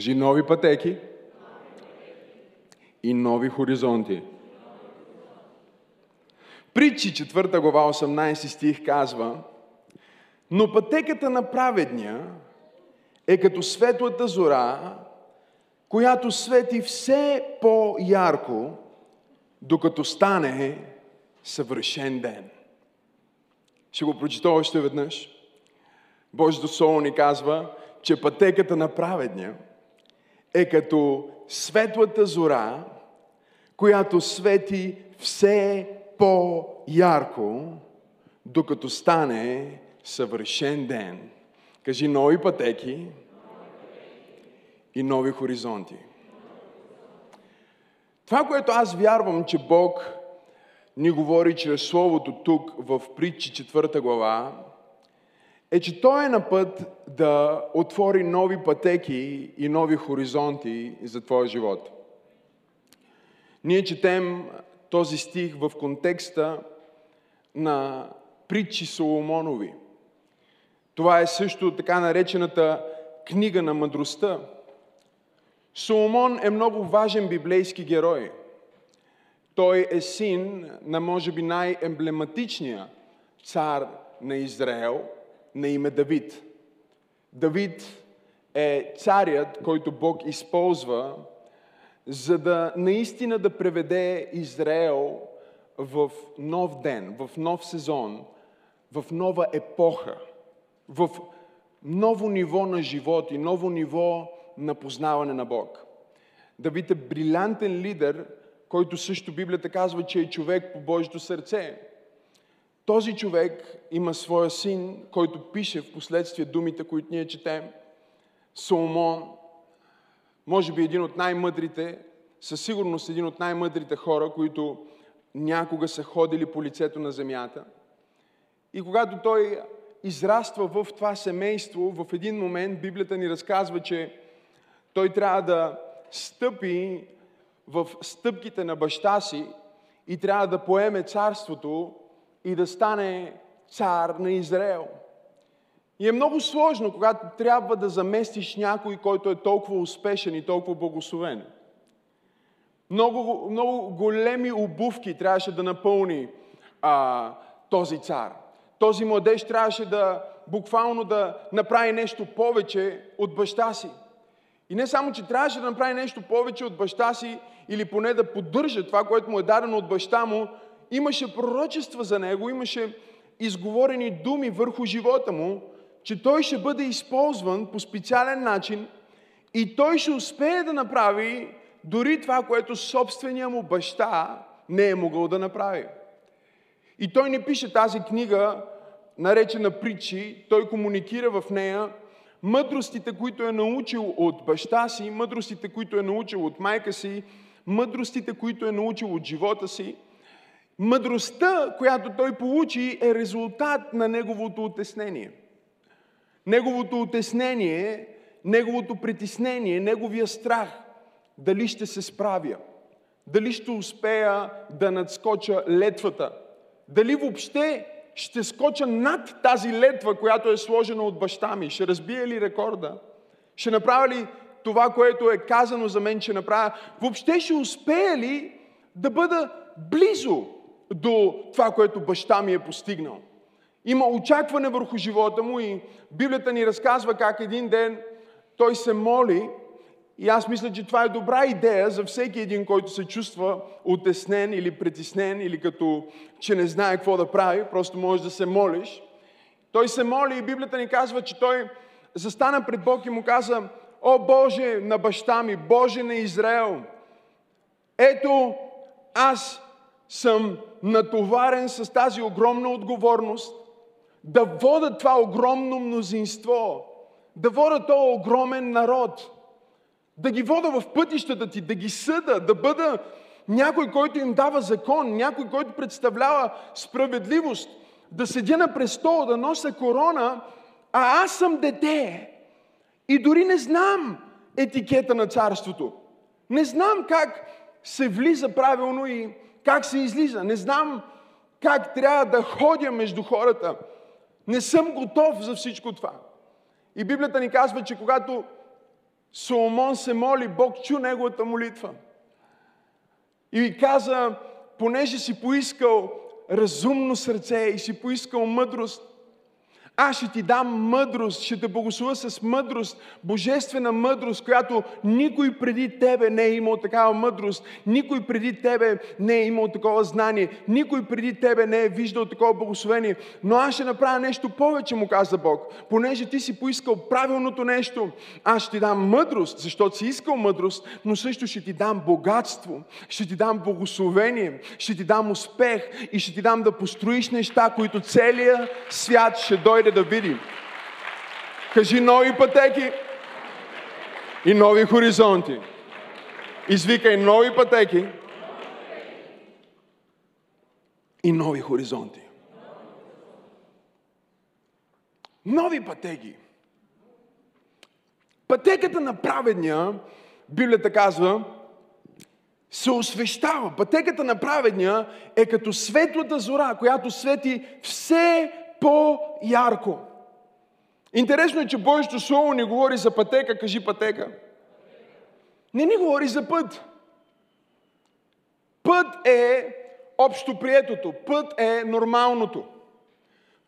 Кажи нови пътеки и нови хоризонти. Притчи, 4 глава, 18 стих казва, но пътеката на праведния е като светлата зора, която свети все по-ярко, докато стане съвършен ден. Ще го прочита още веднъж. Божието Слово ни казва, че пътеката на праведния е като светлата зора, която свети все по-ярко, докато стане съвършен ден. Кажи нови пътеки и нови хоризонти. Това, което аз вярвам, че Бог ни говори чрез Словото тук в притчи четвърта глава, е, че Той е на път да отвори нови пътеки и нови хоризонти за твоя живот. Ние четем този стих в контекста на притчи Соломонови. Това е също така наречената книга на мъдростта. Соломон е много важен библейски герой. Той е син на, може би, най-емблематичния цар на Израел, на име Давид. Давид е царят, който Бог използва, за да наистина да преведе Израел в нов ден, в нов сезон, в нова епоха, в ново ниво на живот и ново ниво на познаване на Бог. Давид е брилянтен лидер, който също Библията казва, че е човек по Божието сърце. Този човек има своя син, който пише в последствие думите, които ние четем. Соломон, може би един от най-мъдрите, със сигурност един от най-мъдрите хора, които някога са ходили по лицето на земята. И когато той израства в това семейство, в един момент Библията ни разказва, че той трябва да стъпи в стъпките на баща си и трябва да поеме царството и да стане цар на Израел. И е много сложно, когато трябва да заместиш някой, който е толкова успешен и толкова благословен. Много, много големи обувки трябваше да напълни а, този цар. Този младеж трябваше да буквално да направи нещо повече от баща си. И не само, че трябваше да направи нещо повече от баща си, или поне да поддържа това, което му е дадено от баща му, имаше пророчества за него, имаше изговорени думи върху живота му, че той ще бъде използван по специален начин и той ще успее да направи дори това, което собствения му баща не е могъл да направи. И той не пише тази книга, наречена притчи, той комуникира в нея мъдростите, които е научил от баща си, мъдростите, които е научил от майка си, мъдростите, които е научил от живота си. Мъдростта, която той получи, е резултат на неговото отеснение. Неговото отеснение, неговото притеснение, неговия страх. Дали ще се справя? Дали ще успея да надскоча летвата? Дали въобще ще скоча над тази летва, която е сложена от баща ми? Ще разбия ли рекорда? Ще направя ли това, което е казано за мен, че направя? Въобще ще успея ли да бъда близо до това, което баща ми е постигнал? Има очакване върху живота му и Библията ни разказва как един ден той се моли и аз мисля, че това е добра идея за всеки един, който се чувства отеснен или притеснен, или като че не знае какво да прави, просто можеш да се молиш. Той се моли и Библията ни казва, че той застана пред Бог и му каза, О Боже на баща ми, Боже на Израел, ето аз съм натоварен с тази огромна отговорност да вода това огромно мнозинство, да вода този огромен народ – да ги вода в пътищата ти, да ги съда, да бъда някой, който им дава закон, някой, който представлява справедливост, да седя на престола, да нося корона, а аз съм дете. И дори не знам етикета на царството. Не знам как се влиза правилно и как се излиза. Не знам как трябва да ходя между хората. Не съм готов за всичко това. И Библията ни казва, че когато Соломон се моли, Бог чу неговата молитва. И каза, понеже си поискал разумно сърце и си поискал мъдрост, аз ще ти дам мъдрост, ще те благословя с мъдрост, божествена мъдрост, която никой преди тебе не е имал такава мъдрост, никой преди тебе не е имал такова знание, никой преди тебе не е виждал такова благословение. Но аз ще направя нещо повече, му каза Бог. Понеже ти си поискал правилното нещо, аз ще ти дам мъдрост, защото си искал мъдрост, но също ще ти дам богатство, ще ти дам благословение, ще ти дам успех и ще ти дам да построиш неща, които целият свят ще дойде да видим. Кажи нови пътеки и нови хоризонти. Извикай нови пътеки и нови хоризонти. Нови пътеки. Пътеката на праведния, Библията казва, се освещава. Пътеката на праведния е като светлата зора, която свети все по-ярко. Интересно е, че Божието Слово не говори за пътека, кажи пътека. Не ни говори за път. Път е общо приетото. Път е нормалното.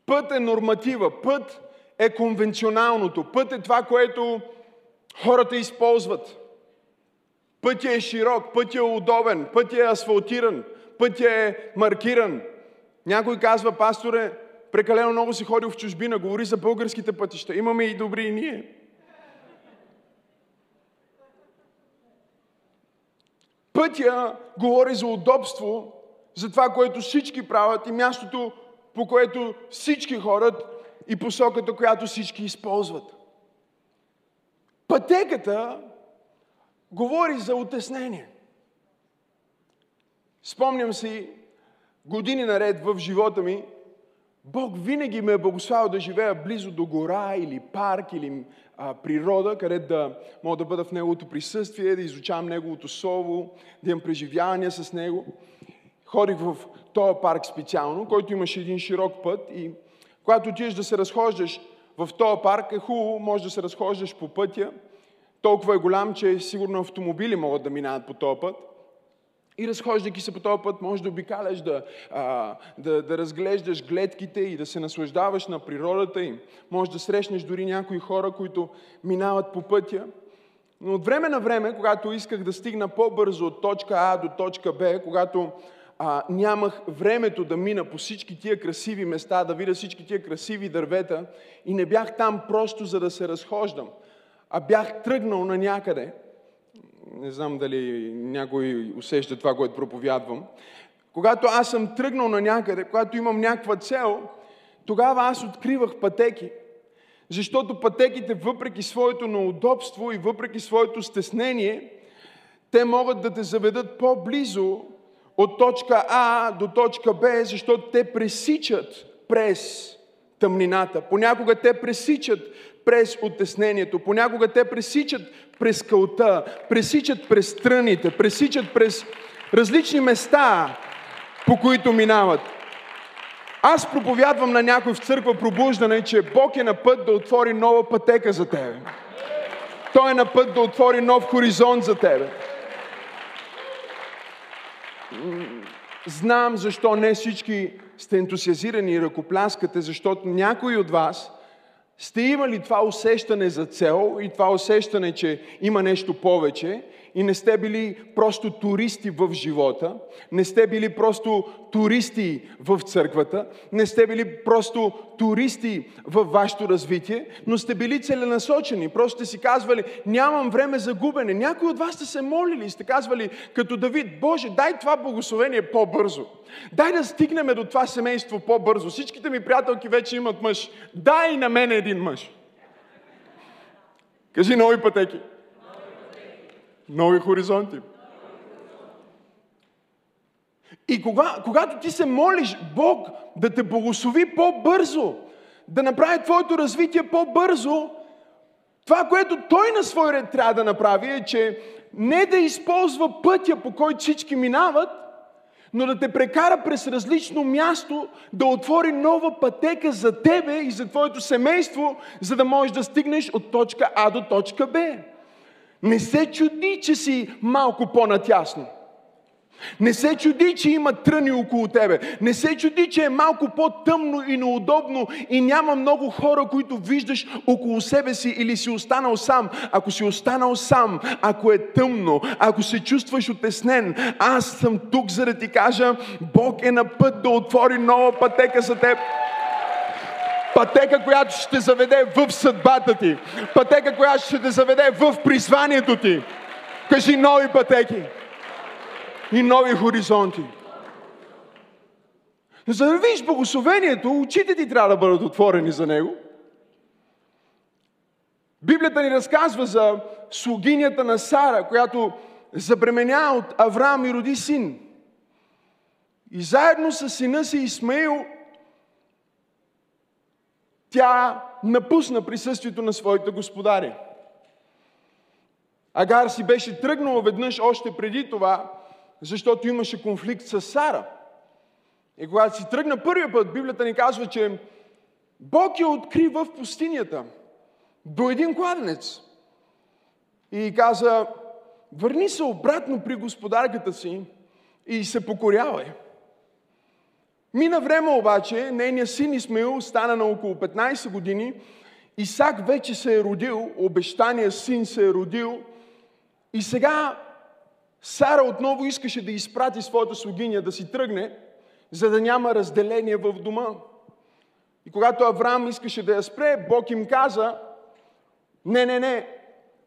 Път е норматива. Път е конвенционалното. Път е това, което хората използват. Пътя е широк, пътя е удобен, пътя е асфалтиран, пътя е маркиран. Някой казва, пасторе, прекалено много си ходил в чужбина, говори за българските пътища. Имаме и добри и ние. Пътя говори за удобство, за това, което всички правят и мястото, по което всички ходят и посоката, която всички използват. Пътеката говори за отеснение. Спомням си години наред в живота ми, Бог винаги ме е благославил да живея близо до гора или парк или а, природа, където да мога да бъда в Неговото присъствие, да изучавам Неговото Слово, да имам преживявания с Него. Ходих в този парк специално, който имаше един широк път и когато отидеш да се разхождаш в този парк е хубаво, може да се разхождаш по пътя. Толкова е голям, че сигурно автомобили могат да минават по този път. И разхождайки се по този път, можеш да обикаляш, да, а, да, да разглеждаш гледките и да се наслаждаваш на природата им. Може да срещнеш дори някои хора, които минават по пътя. Но от време на време, когато исках да стигна по-бързо от точка А до точка Б, когато а, нямах времето да мина по всички тия красиви места, да видя всички тия красиви дървета и не бях там просто за да се разхождам, а бях тръгнал на някъде – не знам дали някой усеща това, което проповядвам. Когато аз съм тръгнал на някъде, когато имам някаква цел, тогава аз откривах пътеки. Защото пътеките, въпреки своето неудобство и въпреки своето стеснение, те могат да те заведат по-близо от точка А до точка Б, защото те пресичат през тъмнината. Понякога те пресичат през отеснението. Понякога те пресичат през кълта, пресичат през тръните, пресичат през различни места, по които минават. Аз проповядвам на някой в църква пробуждане, че Бог е на път да отвори нова пътека за тебе. Той е на път да отвори нов хоризонт за тебе. Знам защо не всички сте ентусиазирани и ръкопляскате, защото някои от вас сте имали това усещане за цел и това усещане, че има нещо повече и не сте били просто туристи в живота, не сте били просто туристи в църквата, не сте били просто туристи в вашето развитие, но сте били целенасочени. Просто сте си казвали, нямам време за губене. Някои от вас сте се молили и сте казвали, като Давид, Боже, дай това благословение по-бързо. Дай да стигнем до това семейство по-бързо. Всичките ми приятелки вече имат мъж. Дай на мен един мъж. Кажи нови пътеки. Нови хоризонти. И кога, когато ти се молиш Бог да те благослови по-бързо, да направи твоето развитие по-бързо, това, което Той на свой ред трябва да направи е, че не да използва пътя, по който всички минават, но да те прекара през различно място, да отвори нова пътека за тебе и за твоето семейство, за да можеш да стигнеш от точка А до точка Б. Не се чуди, че си малко по-натясно. Не се чуди, че има тръни около тебе. Не се чуди, че е малко по-тъмно и неудобно и няма много хора, които виждаш около себе си или си останал сам. Ако си останал сам, ако е тъмно, ако се чувстваш отеснен, аз съм тук за да ти кажа, Бог е на път да отвори нова пътека за теб. Пътека, която ще те заведе в съдбата ти. Пътека, която ще те заведе в призванието ти. Кажи нови пътеки и нови хоризонти. За да видиш благословението, очите ти трябва да бъдат отворени за него. Библията ни разказва за слугинята на Сара, която забременя от Авраам и роди син. И заедно с сина си Исмаил, тя напусна присъствието на своите господари. Агар си беше тръгнала веднъж още преди това, защото имаше конфликт с Сара. И когато си тръгна първия път, Библията ни казва, че Бог я откри в пустинята до един кладенец. И каза, върни се обратно при господарката си и се покорявай. Мина време обаче, нейният син Исмаил стана на около 15 години, Исак вече се е родил, обещания син се е родил и сега Сара отново искаше да изпрати своята слугиня да си тръгне, за да няма разделение в дома. И когато Авраам искаше да я спре, Бог им каза, не, не, не,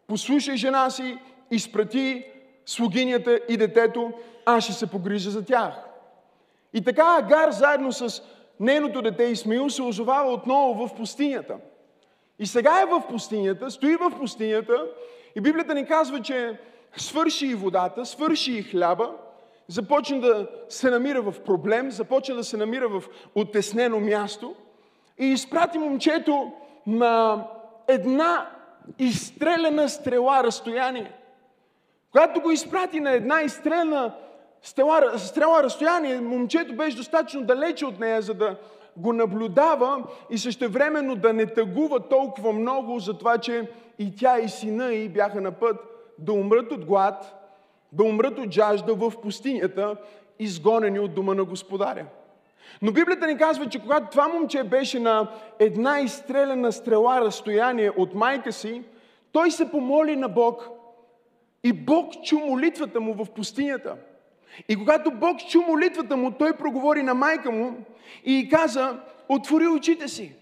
послушай жена си, изпрати слугинята и детето, аз ще се погрижа за тях. И така Агар заедно с нейното дете Исмаил се озовава отново в пустинята. И сега е в пустинята, стои в пустинята и Библията ни казва, че свърши и водата, свърши и хляба, започна да се намира в проблем, започна да се намира в отеснено място и изпрати момчето на една изстрелена стрела разстояние. Когато го изпрати на една изстрелена стрела, стрела разстояние, момчето беше достатъчно далече от нея, за да го наблюдава и същевременно да не тъгува толкова много за това, че и тя и сина и бяха на път да умрат от глад, да умрат от жажда в пустинята, изгонени от дома на господаря. Но Библията ни казва, че когато това момче беше на една изстрелена стрела разстояние от майка си, той се помоли на Бог и Бог чу молитвата му в пустинята. И когато Бог чу молитвата му, той проговори на майка му и каза, отвори очите си.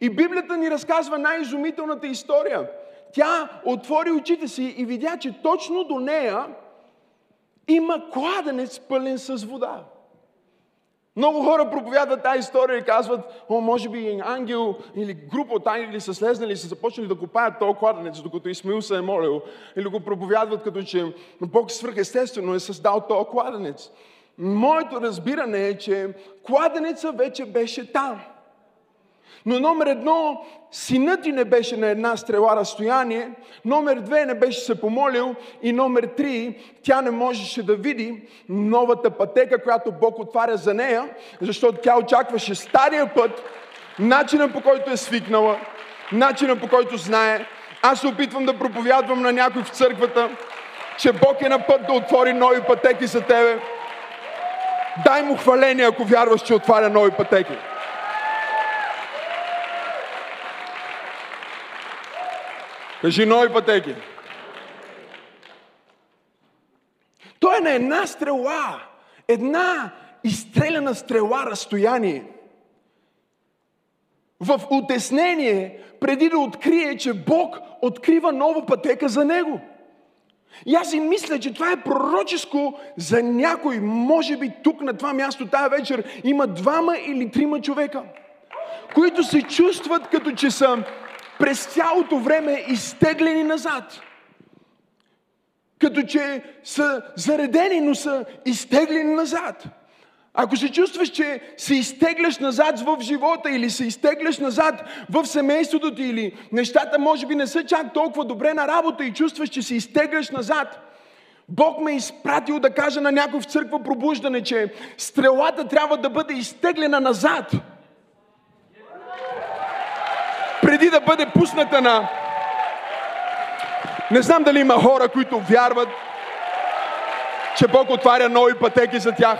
И Библията ни разказва най-изумителната история – тя отвори очите си и видя, че точно до нея има кладенец пълен с вода. Много хора проповядват тази история и казват, о, може би ангел или група от ангели са слезнали и са започнали да копаят този кладенец, докато Исмаил се е молил. Или го проповядват като че Бог свръхестествено е създал този кладенец. Моето разбиране е, че кладенеца вече беше там. Но номер едно, синът ти не беше на една стрела разстояние, номер две не беше се помолил и номер три, тя не можеше да види новата пътека, която Бог отваря за нея, защото тя очакваше стария път, начина по който е свикнала, начина по който знае. Аз се опитвам да проповядвам на някой в църквата, че Бог е на път да отвори нови пътеки за тебе. Дай му хваление, ако вярваш, че отваря нови пътеки. Кажи нови пътеки. Той е на една стрела, една изстреляна стрела разстояние. В утеснение, преди да открие, че Бог открива нова пътека за него. И аз си мисля, че това е пророческо за някой. Може би тук на това място тази вечер има двама или трима човека, които се чувстват като че са през цялото време изтеглени назад. Като че са заредени, но са изтеглени назад. Ако се чувстваш, че се изтегляш назад в живота или се изтегляш назад в семейството ти или нещата може би не са чак толкова добре на работа и чувстваш, че се изтегляш назад, Бог ме е изпратил да кажа на някой в църква пробуждане, че стрелата трябва да бъде изтеглена назад – преди да бъде пусната на Не знам дали има хора, които вярват, че Бог отваря нови пътеки за тях.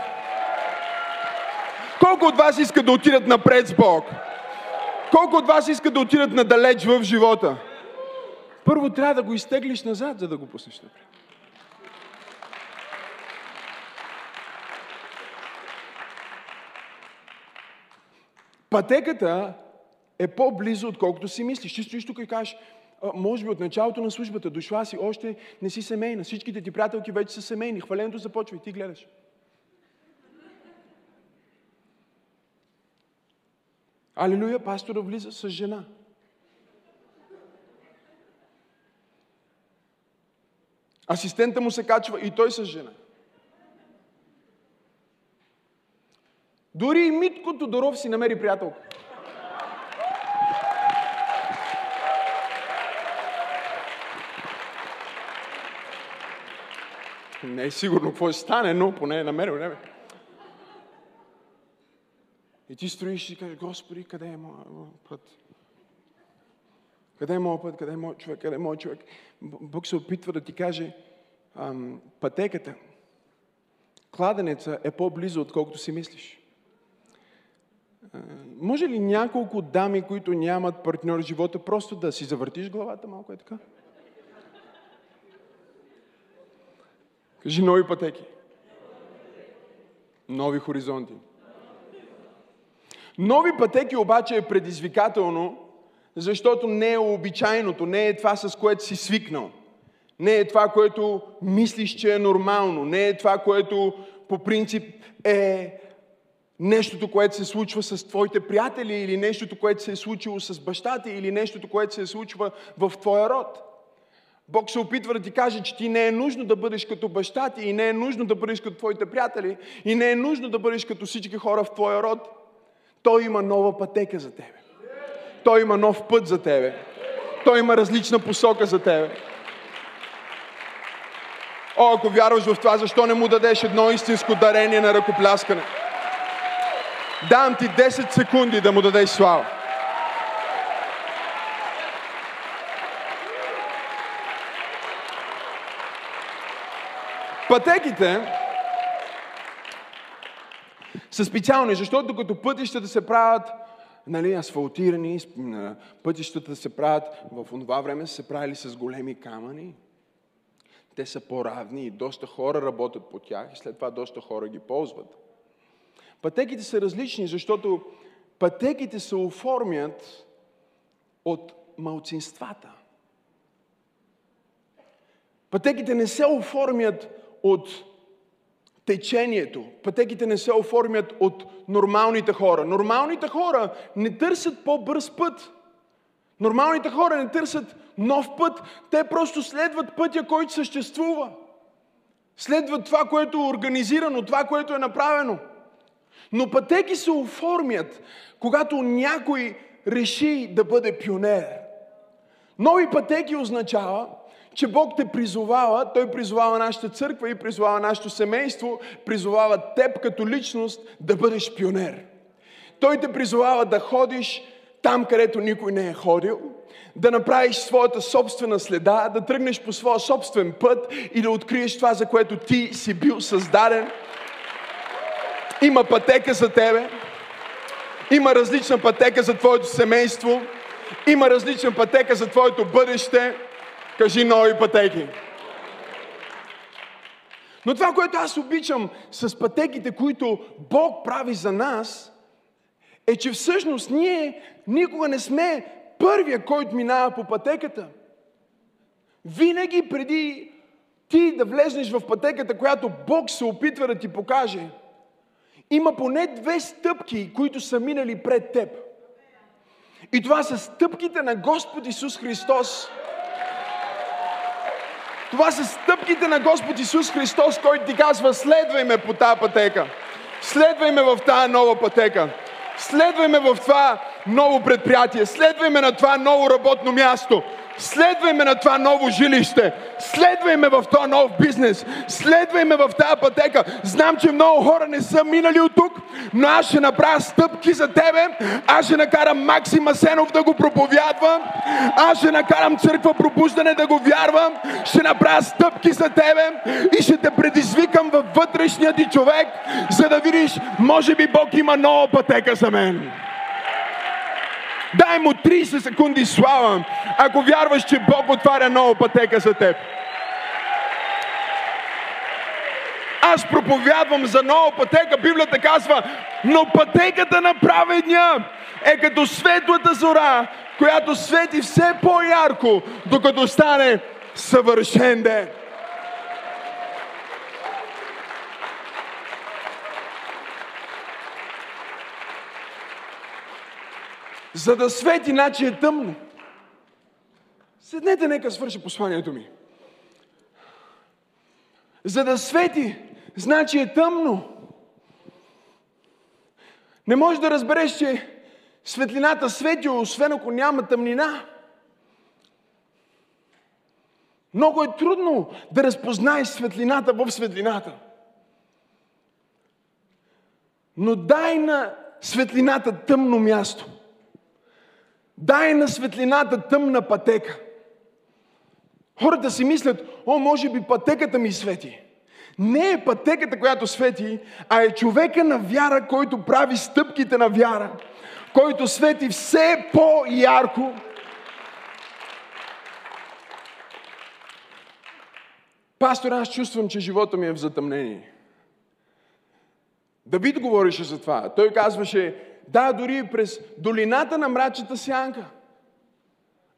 Колко от вас искат да отидат напред с Бог? Колко от вас искат да отидат надалеч в живота? Първо трябва да го изтеглиш назад, за да го пуснеш напред. Пътеката е по-близо, отколкото си мислиш. Ти стоиш тук и кажеш, може би от началото на службата дошла си, още не си семейна. Всичките ти приятелки вече са семейни. Хваленето започва и ти гледаш. Алилуя, пастора влиза с жена. Асистента му се качва и той с жена. Дори и Митко Тодоров си намери приятелка. Не е сигурно какво ще стане, но поне е намерил време. И ти строиш и кажеш, Господи, къде е моят път? Къде е моят път? Къде е моят човек? Къде е моят човек? Бог се опитва да ти каже, ам, пътеката, кладенеца е по-близо, отколкото си мислиш. А, може ли няколко дами, които нямат партньор в живота, просто да си завъртиш главата малко е така? Кажи нови пътеки. Нови хоризонти. Нови пътеки обаче е предизвикателно, защото не е обичайното, не е това с което си свикнал. Не е това, което мислиш, че е нормално. Не е това, което по принцип е нещото, което се случва с твоите приятели или нещото, което се е случило с баща ти или нещото, което се е случва в твоя род. Бог се опитва да ти каже, че ти не е нужно да бъдеш като баща ти и не е нужно да бъдеш като твоите приятели и не е нужно да бъдеш като всички хора в твоя род. Той има нова пътека за тебе. Той има нов път за тебе. Той има различна посока за тебе. О, ако вярваш в това, защо не му дадеш едно истинско дарение на ръкопляскане? Дам ти 10 секунди да му дадеш слава. Пътеките са специални, защото докато пътищата се правят нали, асфалтирани, пътищата се правят, в това време са се правили с големи камъни. Те са по-равни и доста хора работят по тях и след това доста хора ги ползват. Пътеките са различни, защото пътеките се оформят от малцинствата. Пътеките не се оформят от течението. Пътеките не се оформят от нормалните хора. Нормалните хора не търсят по-бърз път. Нормалните хора не търсят нов път. Те просто следват пътя, който съществува. Следват това, което е организирано, това, което е направено. Но пътеки се оформят, когато някой реши да бъде пионер. Нови пътеки означава, че Бог те призовава, Той призовава нашата църква и призовава нашето семейство, призовава теб като личност да бъдеш пионер. Той те призовава да ходиш там, където никой не е ходил, да направиш своята собствена следа, да тръгнеш по своя собствен път и да откриеш това, за което ти си бил създаден. Има пътека за тебе, има различна пътека за твоето семейство, има различна пътека за твоето бъдеще. Кажи нови пътеки. Но това, което аз обичам с пътеките, които Бог прави за нас, е, че всъщност ние никога не сме първия, който минава по пътеката. Винаги преди ти да влезнеш в пътеката, която Бог се опитва да ти покаже, има поне две стъпки, които са минали пред теб. И това са стъпките на Господ Исус Христос – това са стъпките на Господ Исус Христос, който ти казва, следвай ме по тази пътека. Следвай ме в тази нова пътека. Следвай ме в това ново предприятие. Следвай ме на това ново работно място. Следвай ме на това ново жилище. Следвай ме в този нов бизнес. Следвай ме в тази пътека. Знам, че много хора не са минали от тук, но аз ще направя стъпки за тебе. Аз ще накарам Максим Асенов да го проповядва. Аз ще накарам църква пробуждане да го вярвам. Ще направя стъпки за тебе и ще те предизвикам във вътрешния ти човек, за да видиш, може би Бог има нова пътека за мен. Дай му 30 секунди слава, ако вярваш, че Бог отваря нова пътека за теб. Аз проповядвам за нова пътека. Библията казва, но пътеката на праведния е като светлата зора, която свети все по-ярко, докато стане съвършен ден. За да свети, значи е тъмно. Седнете, нека свърши посланието ми. За да свети, значи е тъмно. Не можеш да разбереш, че светлината свети, освен ако няма тъмнина. Много е трудно да разпознаеш светлината в светлината. Но дай на светлината тъмно място. Дай на светлината тъмна пътека. Хората си мислят, о, може би пътеката ми свети. Не е пътеката, която свети, а е човека на вяра, който прави стъпките на вяра, който свети все по-ярко. Пастор, аз чувствам, че живота ми е в затъмнение. Давид говореше за това. Той казваше, да, дори през долината на мрачната сянка.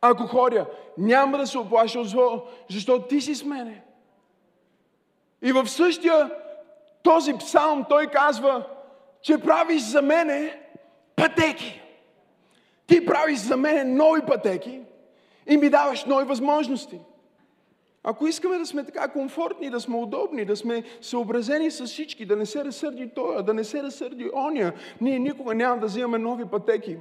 Ако ходя, няма да се оплаша от зло, защото ти си с мене. И в същия този псалм той казва, че правиш за мене пътеки. Ти правиш за мене нови пътеки и ми даваш нови възможности. Ако искаме да сме така комфортни, да сме удобни, да сме съобразени с всички, да не се разсърди тоя, да не се разсърди оня, ние никога няма да взимаме нови пътеки.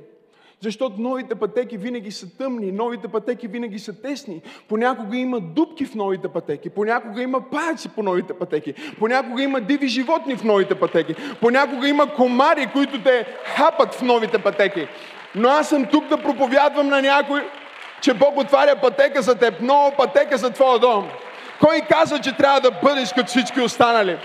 Защото новите пътеки винаги са тъмни, новите пътеки винаги са тесни. Понякога има дубки в новите пътеки, понякога има паяци по новите пътеки, понякога има диви животни в новите пътеки, понякога има комари, които те хапат в новите пътеки. Но аз съм тук да проповядвам на някой, че Бог отваря пътека за теб, нова пътека за твоя дом. Кой казва, че трябва да бъдеш като всички останали?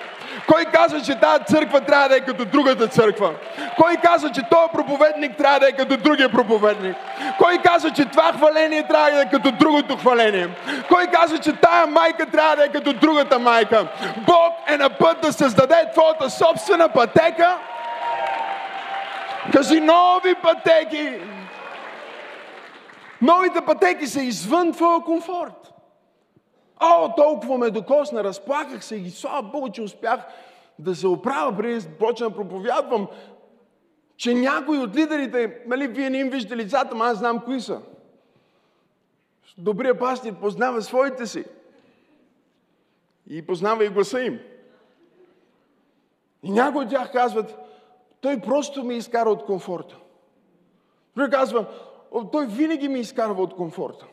Кой казва, че тази църква трябва да е като другата църква? Кой казва, че този проповедник трябва да е като другия проповедник? Кой казва, че това хваление трябва да е като другото хваление? Кой казва, че тая майка трябва да е като другата майка? Бог е на път да създаде твоята собствена пътека. Кажи нови пътеки. Новите пътеки са извън твоя комфорт. О, толкова ме докосна, разплаках се и слава Богу, че успях да се оправя преди да почна да проповядвам, че някои от лидерите, нали, вие не им виждате лицата, но аз знам кои са. Добрият пастир познава своите си. И познава и гласа им. И някои от тях казват, той просто ми изкара от комфорта. Той казва, той винаги ми изкарва от комфорта.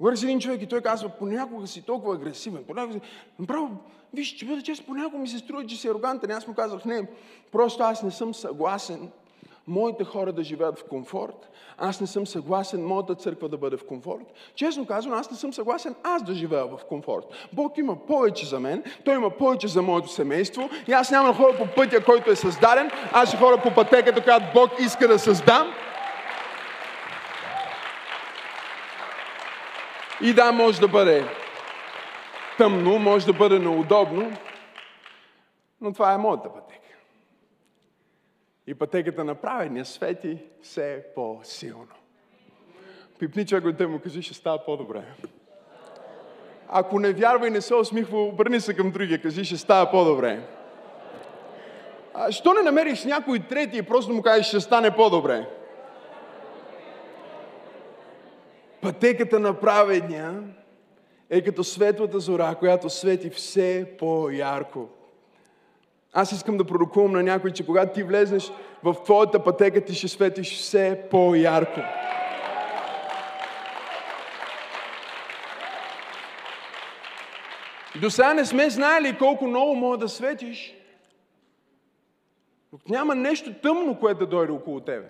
Говори с един човек и той казва, понякога си толкова агресивен, понякога си... Направо, виж, че бъда чест, понякога ми се струва, че си арогантен. Аз му казах, не, просто аз не съм съгласен моите хора да живеят в комфорт. Аз не съм съгласен моята църква да бъде в комфорт. Честно казвам, аз не съм съгласен аз да живея в комфорт. Бог има повече за мен, Той има повече за моето семейство и аз няма хора по пътя, който е създаден, аз ще хора по пътеката, която Бог иска да създам. И да, може да бъде тъмно, може да бъде неудобно, но това е моята пътека. И пътеката на праведния свети все по-силно. Пипни човек му кажи, ще става по-добре. Ако не вярва и не се усмихва, обърни се към другия, кажи, ще става по-добре. А, що не намериш някой трети и просто му кажеш, ще стане по-добре? Пътеката на праведния е като светлата зора, която свети все по-ярко. Аз искам да пророкувам на някой, че когато ти влезеш в твоята пътека, ти ще светиш все по-ярко. До сега не сме знаели колко много мога да светиш. Но няма нещо тъмно, което да дойде около тебе.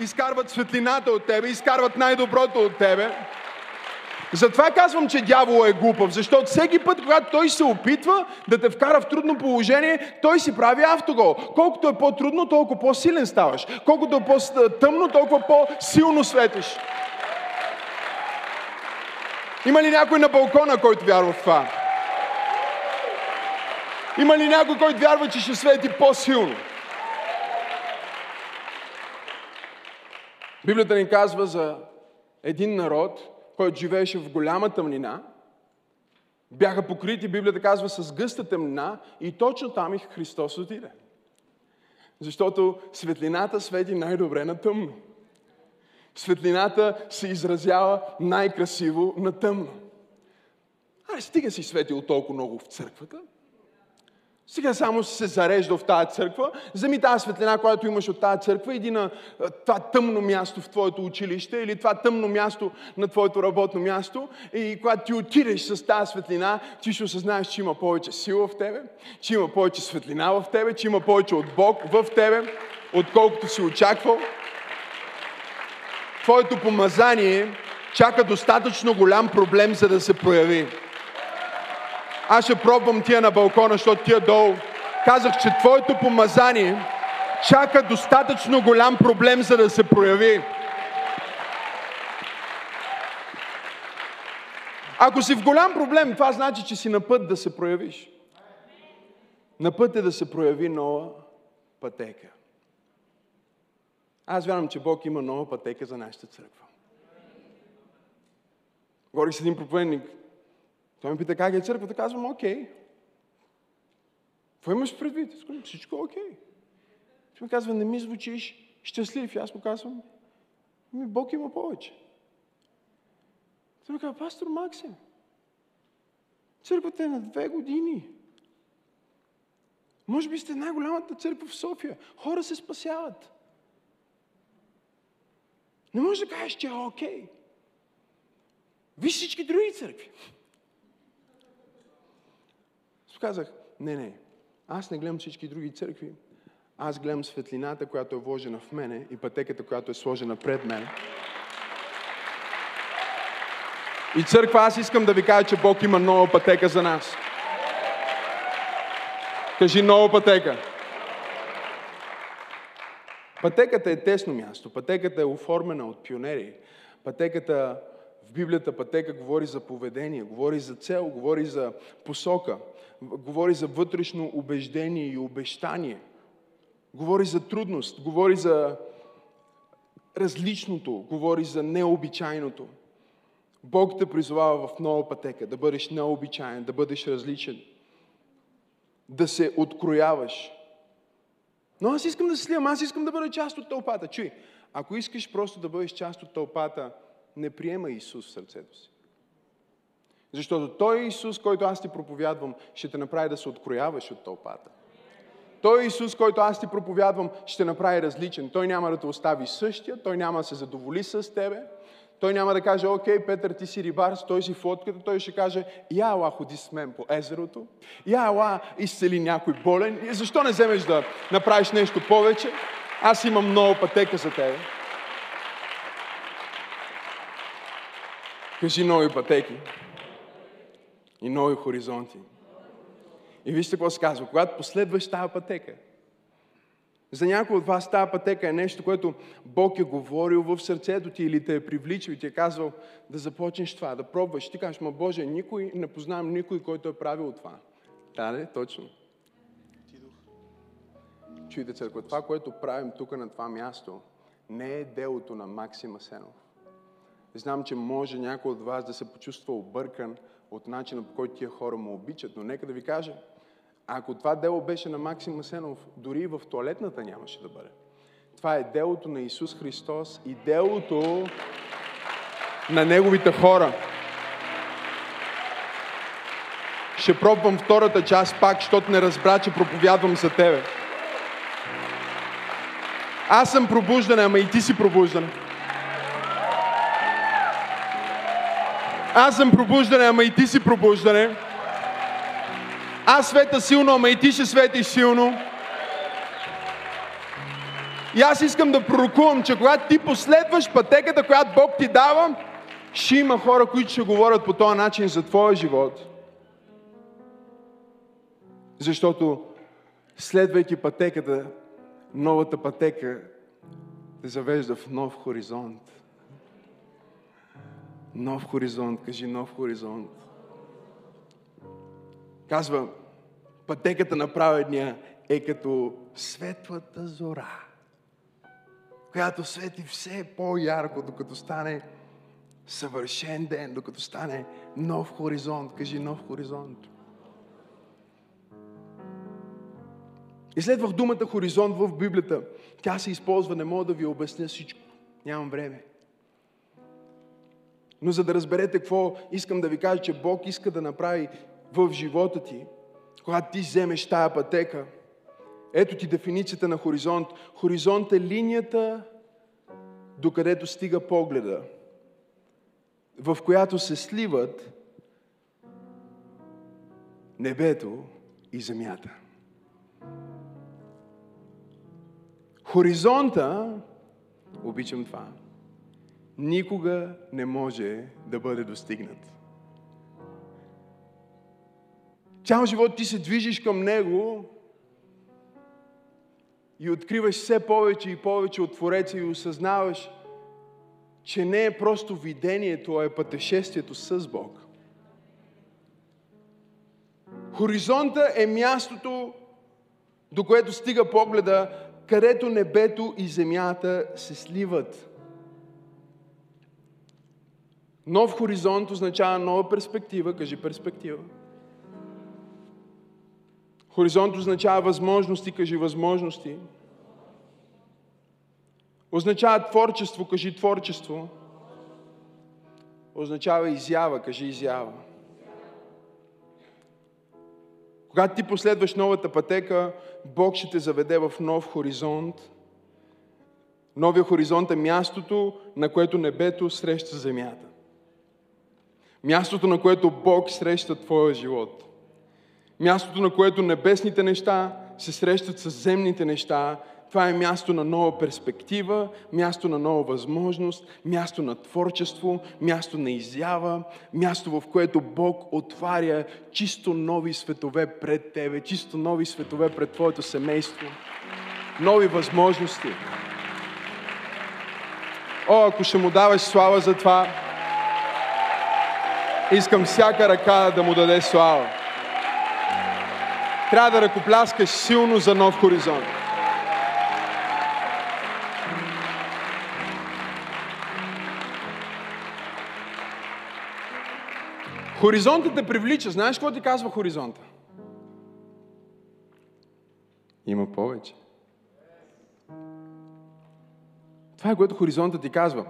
Изкарват светлината от тебе, изкарват най-доброто от тебе. Затова казвам, че дявол е глупав, защото всеки път, когато той се опитва да те вкара в трудно положение, той си прави автогол. Колкото е по-трудно, толкова по-силен ставаш. Колкото е по-тъмно, толкова по-силно светиш. Има ли някой на балкона, който вярва в това? Има ли някой, който вярва, че ще свети по-силно? Библията ни казва за един народ, който живееше в голяма тъмнина, бяха покрити, Библията казва, с гъста тъмнина и точно там и Христос отиде. Защото светлината свети най-добре на тъмно. Светлината се изразява най-красиво на тъмно. Аре, стига си светил толкова много в църквата. Сега само се зарежда в тази църква, вземи тази светлина, която имаш от тази църква, иди на това тъмно място в твоето училище или това тъмно място на твоето работно място и когато ти отидеш с тази светлина, ти ще осъзнаеш, че има повече сила в тебе, че има повече светлина в тебе, че има повече от Бог в тебе, отколкото си очаквал. Твоето помазание чака достатъчно голям проблем, за да се прояви. Аз ще пробвам тия на балкона, защото тия долу. Казах, че твоето помазание чака достатъчно голям проблем, за да се прояви. Ако си в голям проблем, това значи, че си на път да се проявиш. На път е да се прояви нова пътека. Аз вярвам, че Бог има нова пътека за нашата църква. Говорих с един проповедник той ме пита как е църквата, казвам, окей. Какво имаш предвид? Казвам, всичко е окей. Той ми казва, не ми звучиш щастлив. И аз му казвам, ми Бог има повече. Той ми казва, пастор Максим, църквата е на две години. Може би сте най-голямата църква в София. Хора се спасяват. Не можеш да кажеш, че е окей. Виж всички други църкви казах, не, не, аз не гледам всички други църкви, аз гледам светлината, която е вложена в мене и пътеката, която е сложена пред мен. И църква, аз искам да ви кажа, че Бог има нова пътека за нас. Кажи нова пътека. Пътеката е тесно място. Пътеката е оформена от пионери. Пътеката в Библията пътека говори за поведение, говори за цел, говори за посока говори за вътрешно убеждение и обещание. Говори за трудност, говори за различното, говори за необичайното. Бог те призовава в нова пътека да бъдеш необичайен, да бъдеш различен, да се открояваш. Но аз искам да се сливам, аз искам да бъда част от тълпата. Чуй, ако искаш просто да бъдеш част от тълпата, не приема Исус в сърцето си. Защото Той Исус, който аз ти проповядвам, ще те направи да се открояваш от тълпата. Той Исус, който аз ти проповядвам, ще направи различен. Той няма да те остави същия, Той няма да се задоволи с тебе. Той няма да каже, окей, Петър, ти си рибар, той си в лодката. Той ще каже, я ела ходи с мен по езерото. Я ела изцели някой болен. И защо не вземеш да направиш нещо повече? Аз имам много пътека за тебе. Кажи нови пътеки и нови хоризонти. И вижте какво се казва. Когато последваш тази пътека, за някой от вас тази пътека е нещо, което Бог е говорил в сърцето ти или те е привличал и ти е казал да започнеш това, да пробваш. Ти кажеш, ма Боже, никой, не познавам никой, който е правил това. Да, не, точно. Чуйте, църква, това, което правим тук на това място, не е делото на Максима Сенов. Знам, че може някой от вас да се почувства объркан от начина по който тия хора му обичат, но нека да ви кажа, ако това дело беше на Максим Масенов, дори и в туалетната нямаше да бъде. Това е делото на Исус Христос и делото на Неговите хора. Ще пробвам втората част пак, защото не разбра, че проповядвам за тебе. Аз съм пробуждан, ама и ти си пробуждан. Аз съм пробуждане, ама и ти си пробуждане. Аз света силно, ама и ти ще светиш силно. И аз искам да пророкувам, че когато ти последваш пътеката, която Бог ти дава, ще има хора, които ще говорят по този начин за твоя живот. Защото следвайки пътеката, новата пътека те завежда в нов хоризонт. Нов хоризонт, кажи нов хоризонт. Казва, пътеката на праведния е като светлата зора, която свети все по-ярко, докато стане съвършен ден, докато стане нов хоризонт. Кажи нов хоризонт. Изследвах думата хоризонт в Библията. Тя се използва, не мога да ви обясня всичко. Нямам време. Но за да разберете какво искам да ви кажа, че Бог иска да направи в живота ти, когато ти вземеш тая пътека, ето ти дефиницията на хоризонт. Хоризонт е линията, докъдето стига погледа, в която се сливат небето и земята. Хоризонта, обичам това, никога не може да бъде достигнат. Цял живот ти се движиш към Него и откриваш все повече и повече от Твореца и осъзнаваш, че не е просто видението, а е пътешествието с Бог. Хоризонта е мястото, до което стига погледа, където небето и земята се сливат. Нов хоризонт означава нова перспектива. Кажи перспектива. Хоризонт означава възможности. Кажи възможности. Означава творчество. Кажи творчество. Означава изява. Кажи изява. Когато ти последваш новата пътека, Бог ще те заведе в нов хоризонт. Новия хоризонт е мястото, на което небето среща земята. Мястото, на което Бог среща твоя живот. Мястото, на което небесните неща се срещат с земните неща това е място на нова перспектива, място на нова възможност, място на творчество, място на изява, място в което Бог отваря чисто нови светове пред тебе, чисто нови светове пред твоето семейство, нови възможности. О, ако ще му даваш слава за това, искам всяка ръка да му даде слава. Трябва да ръкопляскаш силно за нов хоризонт. Хоризонтът те привлича. Знаеш какво ти казва хоризонта? Има повече. Това е което хоризонта ти казва.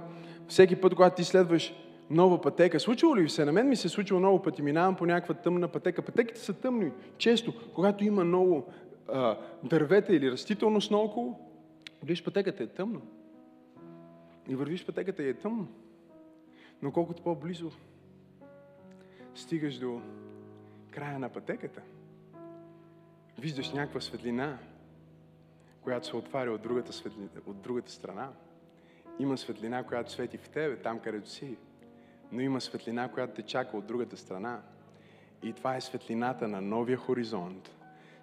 Всеки път, когато ти следваш нова пътека, случило ли се? На мен ми се е случило много пъти. Минавам по някаква тъмна пътека. Пътеките са тъмни. Често, когато има много а, дървета или растителност наоколо, виж пътеката е тъмна. И вървиш пътеката и е тъмно. Но колкото по-близо стигаш до края на пътеката, виждаш някаква светлина, която се отваря от другата, светлина, от другата страна. Има светлина, която свети в тебе, там където си. Но има светлина, която те чака от другата страна. И това е светлината на новия хоризонт.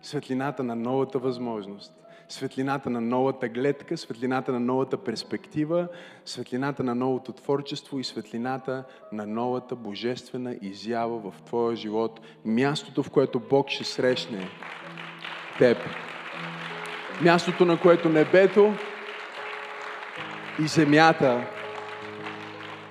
Светлината на новата възможност светлината на новата гледка, светлината на новата перспектива, светлината на новото творчество и светлината на новата божествена изява в твоя живот. Мястото, в което Бог ще срещне теб. Мястото, на което небето и земята